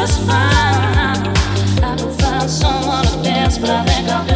just fine. I can find someone to dance, but I think I'll.